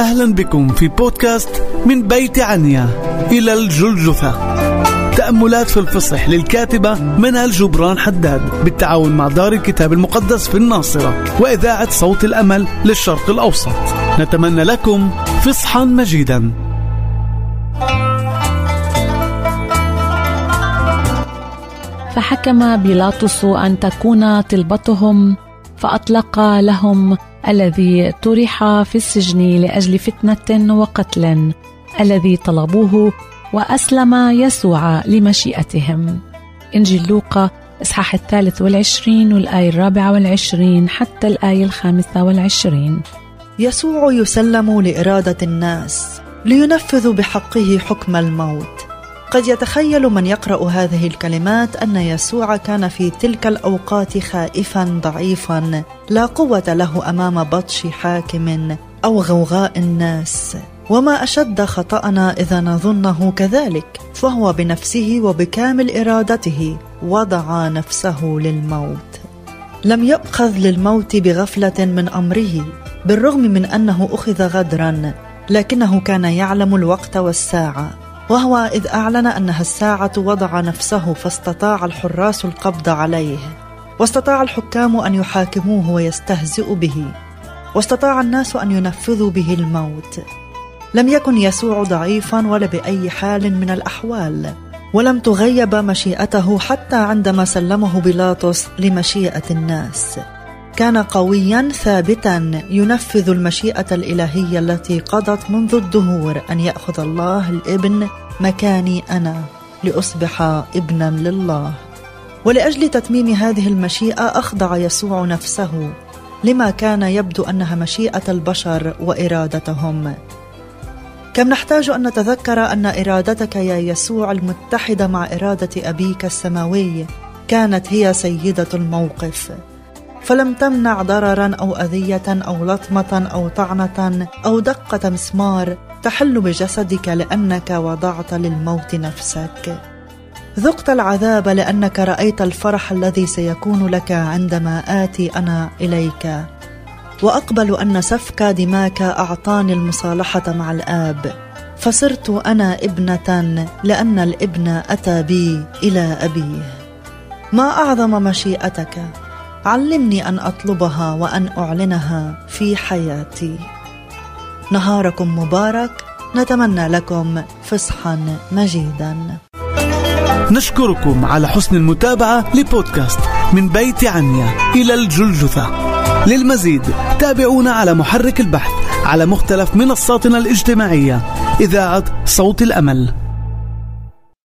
أهلا بكم في بودكاست من بيت عنيا. إلى الجلجثة. تأملات في الفصح للكاتبة منال جبران حداد بالتعاون مع دار الكتاب المقدس في الناصرة وإذاعة صوت الأمل للشرق الأوسط. نتمنى لكم فصحا مجيدا. فحكم بيلاطس أن تكون طلبتهم فأطلق لهم الذي طرح في السجن لأجل فتنة وقتل الذي طلبوه وأسلم يسوع لمشيئتهم. إنجيل لوقا إصحاح الثالث والعشرين والآية الرابعة والعشرين حتى الآية الخامسة والعشرين. يسوع يسلم لإرادة الناس لينفذوا بحقه حكم الموت. قد يتخيل من يقرأ هذه الكلمات أن يسوع كان في تلك الأوقات خائفا ضعيفا لا قوة له أمام بطش حاكم أو غوغاء الناس. وما أشد خطأنا إذا نظنه كذلك فهو بنفسه وبكامل إرادته وضع نفسه للموت. لم يؤخذ للموت بغفلة من أمره بالرغم من أنه أخذ غدرا لكنه كان يعلم الوقت والساعة. وهو إذ أعلن أنها الساعة وضع نفسه فاستطاع الحراس القبض عليه. واستطاع الحكام أن يحاكموه ويستهزئوا به. واستطاع الناس أن ينفذوا به الموت. لم يكن يسوع ضعيفا ولا بأي حال من الأحوال. ولم تغيب مشيئته حتى عندما سلمه بيلاطس لمشيئة الناس. كان قويا ثابتا ينفذ المشيئة الإلهية التي قضت منذ الدهور أن يأخذ الله الإبن مكاني أنا لأصبح ابنا لله. ولأجل تتميم هذه المشيئة أخضع يسوع نفسه لما كان يبدو أنها مشيئة البشر وإرادتهم. كم نحتاج أن نتذكر أن إرادتك يا يسوع المتحدة مع إرادة أبيك السماوي كانت هي سيدة الموقف. فلم تمنع ضررا أو أذية أو لطمة أو طعنة أو دقة مسمار تحل بجسدك لأنك وضعت للموت نفسك. ذقت العذاب لأنك رأيت الفرح الذي سيكون لك عندما آتي أنا إليك. وأقبل أن سفك دماك أعطاني المصالحة مع الآب. فصرت أنا ابنة لأن الابن أتى بي إلى أبيه. ما أعظم مشيئتك؟ علمني أن أطلبها وأن أعلنها في حياتي. نهاركم مبارك. نتمنى لكم فصحا مجيدا. نشكركم على حسن المتابعة لبودكاست من بيت عنيا إلى الجلجثة. للمزيد تابعونا على محرك البحث على مختلف منصاتنا الاجتماعية. إذاعة صوت الأمل.